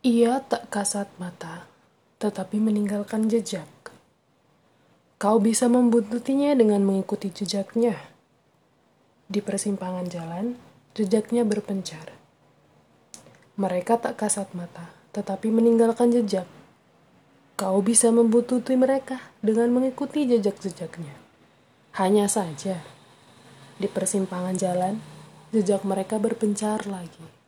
Ia tak kasat mata, tetapi meninggalkan jejak. Kau bisa membuntutinya dengan mengikuti jejaknya. Di persimpangan jalan, jejaknya berpencar. Mereka tak kasat mata, tetapi meninggalkan jejak. Kau bisa membuntuti mereka dengan mengikuti jejak-jejaknya. Hanya saja, di persimpangan jalan, jejak mereka berpencar lagi.